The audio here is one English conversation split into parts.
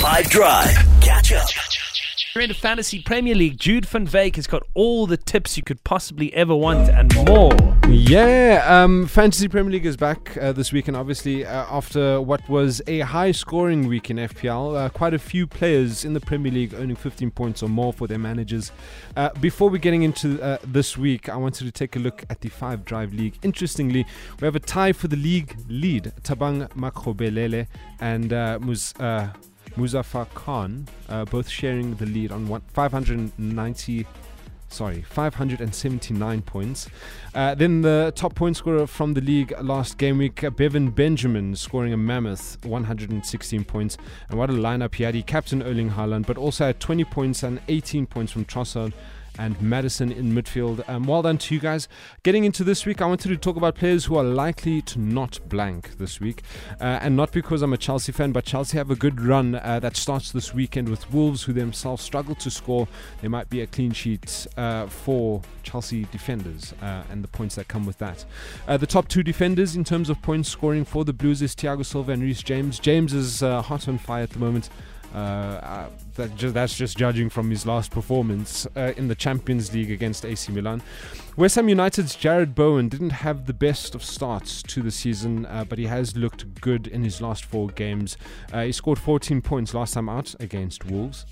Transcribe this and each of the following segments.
5 Drive. Catch up. You're in the Fantasy Premier League. Jude van Veek has got all the tips you could possibly ever want and more. Yeah, um, Fantasy Premier League is back uh, this week, and obviously, uh, after what was a high scoring week in FPL, uh, quite a few players in the Premier League earning 15 points or more for their managers. Uh, before we're getting into uh, this week, I wanted to take a look at the Five Drive League. Interestingly, we have a tie for the league lead Tabang Makrobelele and uh, Muz. Muzaffar Khan, uh, both sharing the lead on one, 590 sorry, 579 points. Uh, then the top point scorer from the league last game week, Bevan Benjamin, scoring a mammoth 116 points. And what a lineup he had. He captain Erling Haaland, but also had 20 points and 18 points from Trossard and Maddison in midfield. Um, well done to you guys. Getting into this week, I wanted to talk about players who are likely to not blank this week. Uh, and not because I'm a Chelsea fan, but Chelsea have a good run uh, that starts this weekend with Wolves, who themselves struggle to score. There might be a clean sheet uh, for Chelsea defenders uh, and the points that come with that. Uh, the top two defenders in terms of points scoring for the Blues is Thiago Silva and Reece James. James is uh, hot on fire at the moment. Uh, uh, that ju- that's just judging from his last performance uh, in the Champions League against AC Milan. West Ham United's Jarrod Bowen didn't have the best of starts to the season, uh, but he has looked good in his last four games. Uh, he scored 14 points last time out against Wolves.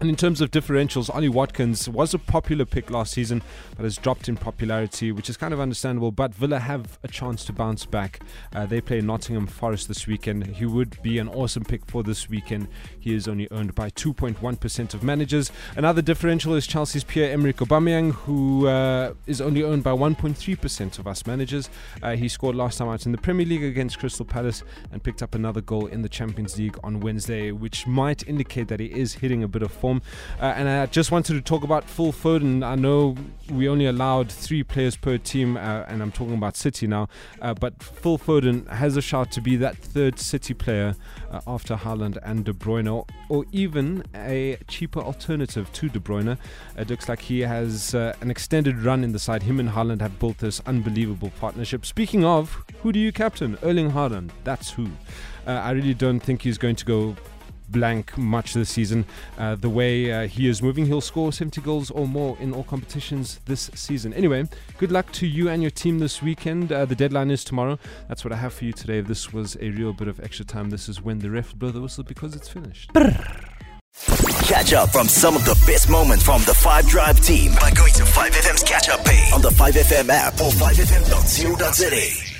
And in terms of differentials, Ollie Watkins was a popular pick last season, but has dropped in popularity, which is kind of understandable. But Villa have a chance to bounce back. Uh, they play Nottingham Forest this weekend. He would be an awesome pick for this weekend. He is only owned by 2.1% of managers. Another differential is Chelsea's Pierre-Emerick Aubameyang, who uh, is only owned by 1.3% of us managers. Uh, he scored last time out in the Premier League against Crystal Palace and picked up another goal in the Champions League on Wednesday, which might indicate that he is hitting a bit of form. Uh, and I just wanted to talk about Phil Foden. I know we only allowed three players per team, uh, and I'm talking about City now. Uh, but Phil Foden has a shot to be that third City player uh, after Haaland and De Bruyne, or, or even a cheaper alternative to De Bruyne. It looks like he has uh, an extended run in the side. Him and Haaland have built this unbelievable partnership. Speaking of, who do you captain? Erling Haaland. That's who. Uh, I really don't think he's going to go blank much this season. Uh, the way uh, he is moving, he'll score 70 goals or more in all competitions this season. Anyway, good luck to you and your team this weekend. Uh, the deadline is tomorrow. That's what I have for you today. This was a real bit of extra time. This is when the ref will blow the whistle because it's finished. Catch up from some of the best moments from the 5 Drive team by going to 5FM's catch up page on the 5FM app or 5FM.co.za.